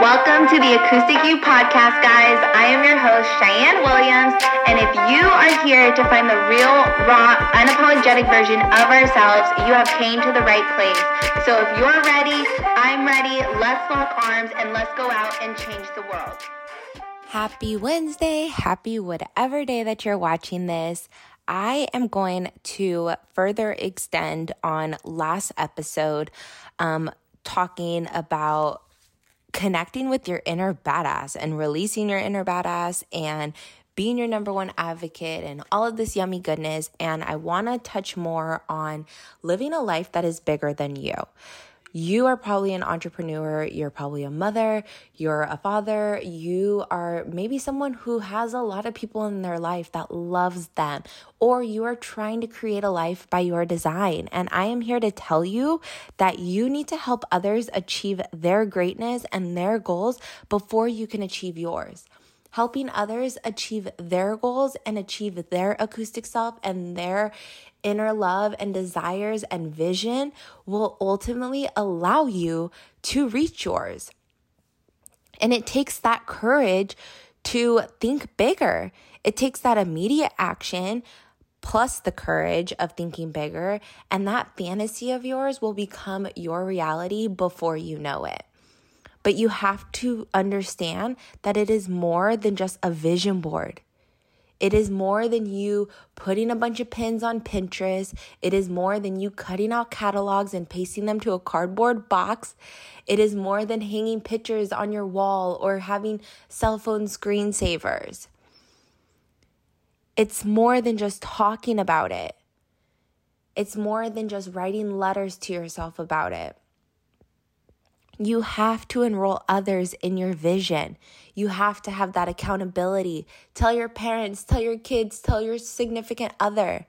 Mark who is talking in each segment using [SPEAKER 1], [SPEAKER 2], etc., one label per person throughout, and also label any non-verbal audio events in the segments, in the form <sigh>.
[SPEAKER 1] Welcome to the Acoustic You podcast, guys. I am your host, Cheyenne Williams, and if you are here to find the real, raw, unapologetic version of ourselves, you have came to the right place. So if you're ready, I'm ready. Let's lock arms and let's go out and change the world.
[SPEAKER 2] Happy Wednesday. Happy whatever day that you're watching this. I am going to further extend on last episode, um, talking about connecting with your inner badass and releasing your inner badass and being your number one advocate and all of this yummy goodness. And I want to touch more on living a life that is bigger than you. You are probably an entrepreneur, you're probably a mother, you're a father, you are maybe someone who has a lot of people in their life that loves them, or you are trying to create a life by your design. And I am here to tell you that you need to help others achieve their greatness and their goals before you can achieve yours helping others achieve their goals and achieve their acoustic self and their inner love and desires and vision will ultimately allow you to reach yours. And it takes that courage to think bigger. It takes that immediate action plus the courage of thinking bigger, and that fantasy of yours will become your reality before you know it. But you have to understand that it is more than just a vision board. It is more than you putting a bunch of pins on Pinterest. It is more than you cutting out catalogs and pasting them to a cardboard box. It is more than hanging pictures on your wall or having cell phone screensavers. It's more than just talking about it. It's more than just writing letters to yourself about it. You have to enroll others in your vision. You have to have that accountability. Tell your parents, tell your kids, tell your significant other.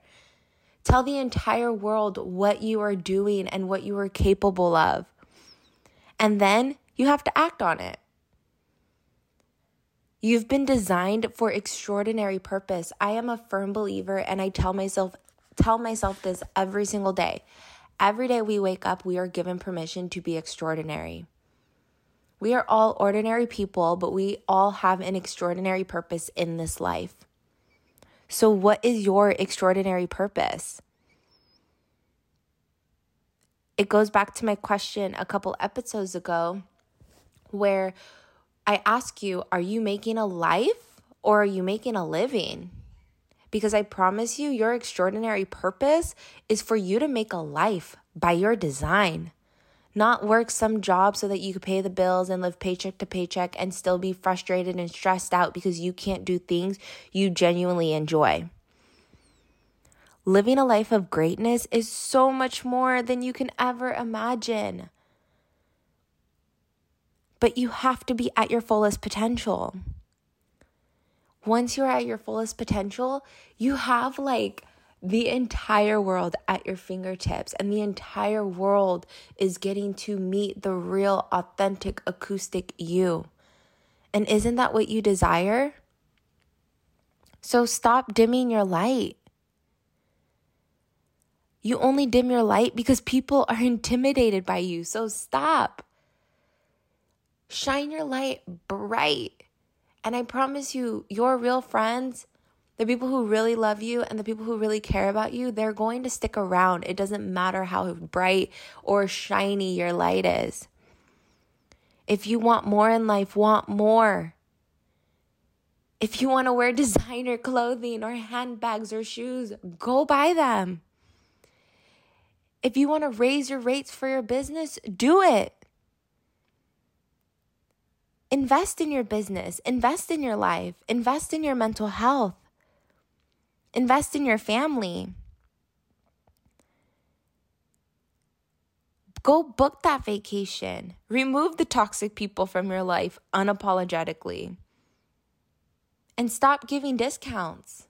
[SPEAKER 2] Tell the entire world what you are doing and what you are capable of. And then you have to act on it. You've been designed for extraordinary purpose. I am a firm believer and I tell myself tell myself this every single day. Every day we wake up, we are given permission to be extraordinary. We are all ordinary people, but we all have an extraordinary purpose in this life. So, what is your extraordinary purpose? It goes back to my question a couple episodes ago where I ask you, are you making a life or are you making a living? Because I promise you, your extraordinary purpose is for you to make a life by your design. Not work some job so that you could pay the bills and live paycheck to paycheck and still be frustrated and stressed out because you can't do things you genuinely enjoy. Living a life of greatness is so much more than you can ever imagine. But you have to be at your fullest potential once you're at your fullest potential, you have like the entire world at your fingertips, and the entire world is getting to meet the real, authentic, acoustic you. And isn't that what you desire? So stop dimming your light. You only dim your light because people are <laughs> intimidated by you. So stop. Shine your light bright. And I promise you, your real friends, the people who really love you and the people who really care about you, they're going to stick around. It doesn't matter how bright or shiny your light is. If you want more in life, want more. If you want to wear <laughs> designer clothing or handbags or shoes, go buy them. If you want to raise your rates for your business, do it. Invest in your business, invest in your life, invest in your mental health, invest in your family. Go book that vacation. Remove the toxic people from your life unapologetically. And stop giving discounts.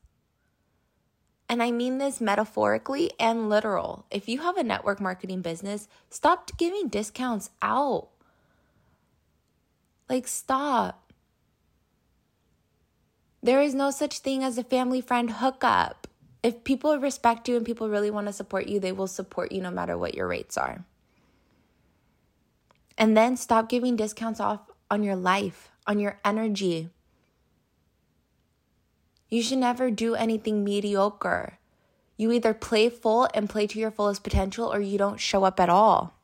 [SPEAKER 2] And I mean this metaphorically and literal. If you have a network marketing business, stop giving discounts out. Like, stop. There is no such thing as a family friend hookup. If people respect you and people really want to support you, they will support you no matter what your rates are. And then stop giving discounts off on your life, on your energy. You should never do anything mediocre. You either play full and play to your fullest potential or you don't show up at all.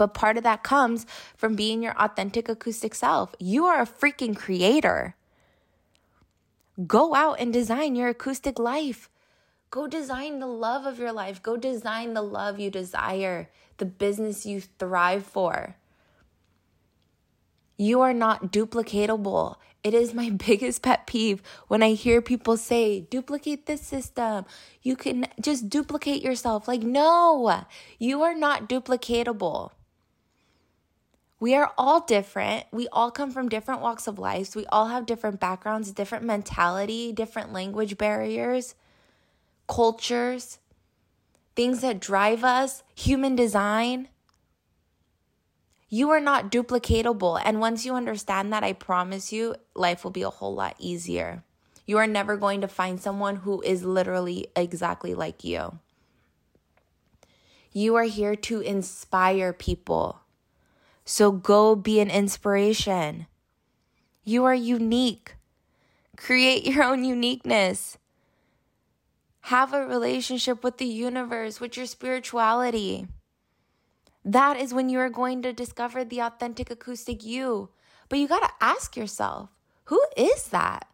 [SPEAKER 2] But part of that comes from being your authentic acoustic self. You are a freaking creator. Go out and design your acoustic life. Go design the love of your life. Go design the love you desire, the business you thrive for. You are not duplicatable. It is my <laughs> biggest pet peeve when I hear people say, duplicate this system. You can just duplicate yourself. Like, no, you are not duplicatable. We are all different. We all come from different walks of life. We all have different backgrounds, different mentality, different language barriers, cultures, things that drive us, human design. You are not duplicatable. And once you understand that, I promise you, life will be a whole lot easier. You are never going to find someone who is literally exactly like you. You are here to inspire people. So go be an inspiration. You are unique. Create your own uniqueness. Have a relationship with the universe, with your spirituality. That is when you are going to discover the authentic acoustic you. But you got to ask yourself who is that?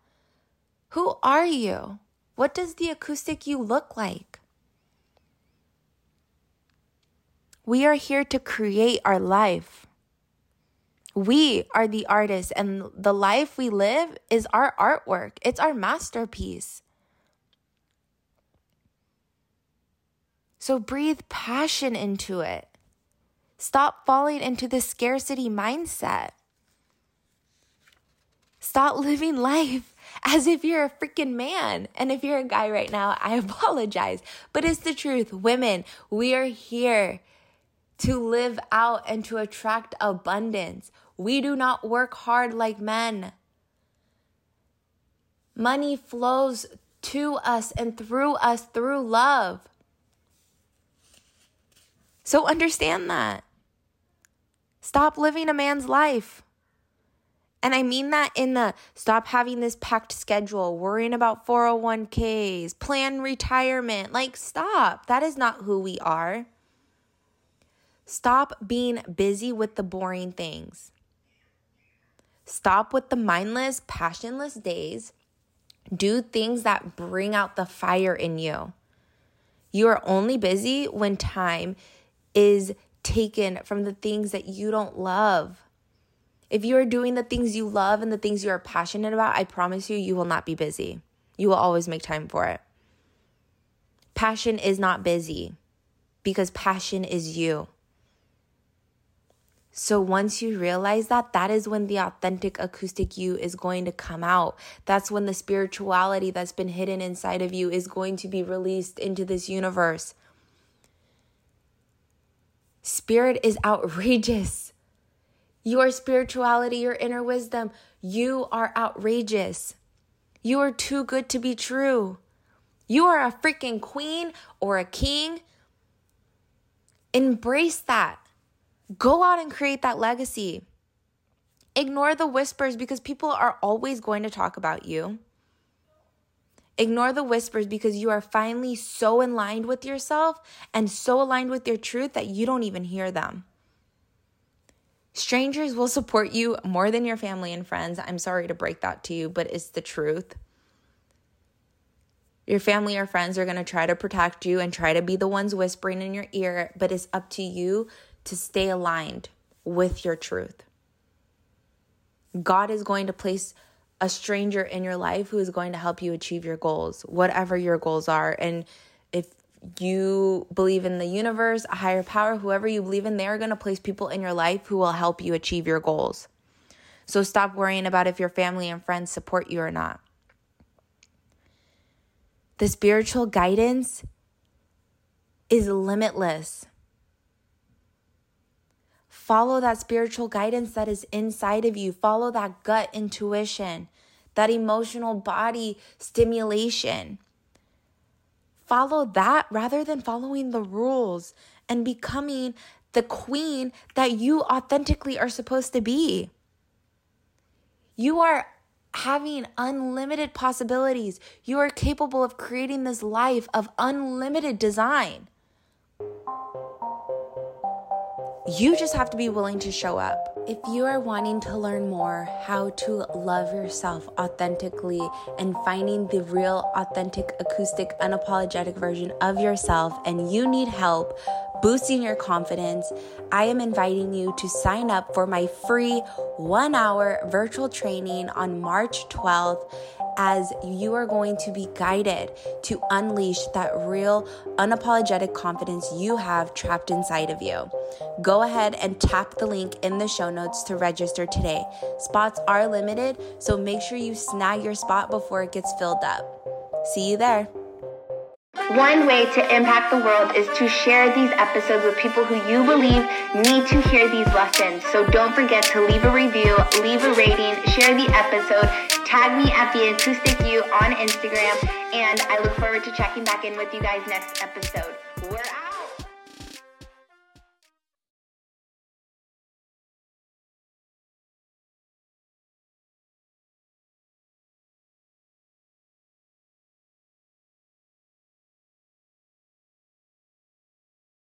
[SPEAKER 2] Who are you? What does the acoustic you look like? We are here to create our life. We are the artists, and the life we live is our artwork, it's our masterpiece. So breathe passion into it. Stop falling into the scarcity mindset. Stop living <laughs> life as if you're a freaking man. And if you're a guy right now, I <laughs> apologize. But it's the truth. Women, we are here to live out and to attract abundance. We do not work hard like men. Money flows to us and through us through love. So understand that. Stop living a man's life. And I mean that in the stop having this packed schedule, worrying about 401ks, plan retirement. Like, stop. That is not who we are. Stop being busy with the boring things. Stop with the mindless, passionless days. Do things that bring out the fire in you. You are only busy when time is taken from the things that you don't love. If you are doing the things you love and the things you are passionate about, I promise you, you will not be busy. You will always make time for it. Passion is not busy because passion is you. So once you realize that, that is when the authentic acoustic you is going to come out. That's when the spirituality that's been hidden inside of you is going to be released into this universe. Spirit is outrageous. Your spirituality, your inner wisdom, you are outrageous. You are too good to be true. You are a freaking queen or a king. Embrace that. Go out and create that legacy. Ignore the whispers because people are always going to talk about you. Ignore the whispers because you are finally so aligned with yourself and so aligned with your truth that you don't even hear them. Strangers will support you more than your family and friends. I'm sorry to break that to you, but it's the truth. Your family or friends are going to try to protect you and try to be the ones whispering in your ear, but it's up to you to stay aligned with your truth. God is going to place a stranger in your life who is going to help you achieve your goals, whatever your goals are. And if you believe in the universe, a higher power, whoever you believe in, they're going to place people in your life who will help you achieve your goals. So stop worrying about if your family and friends support you or not. The spiritual guidance is limitless. Follow that spiritual guidance that is inside of you. Follow that gut intuition, that emotional body stimulation. Follow that rather than following the rules and becoming the queen that you authentically are supposed to be. You are having unlimited possibilities. You are capable of creating this life of unlimited design. You just have to be willing to show up. If you are wanting to learn more how to love yourself authentically and finding the real, authentic, acoustic, unapologetic version of yourself, and you need help boosting your confidence, I am inviting you to sign up for my free one hour virtual training on March 12th as you are going to be guided to unleash that real, unapologetic confidence you have trapped inside of you. Go ahead and tap the link in the show notes to register today. Spots are limited, so make sure you snag your spot before it gets filled up. See you there.
[SPEAKER 1] One way to impact the world is to share these episodes with people who you believe need to hear these lessons. So don't forget to leave a review, leave a rating, share the episode, tag me at the acoustic you on Instagram, and I look forward to checking back in with you guys next episode. We're out.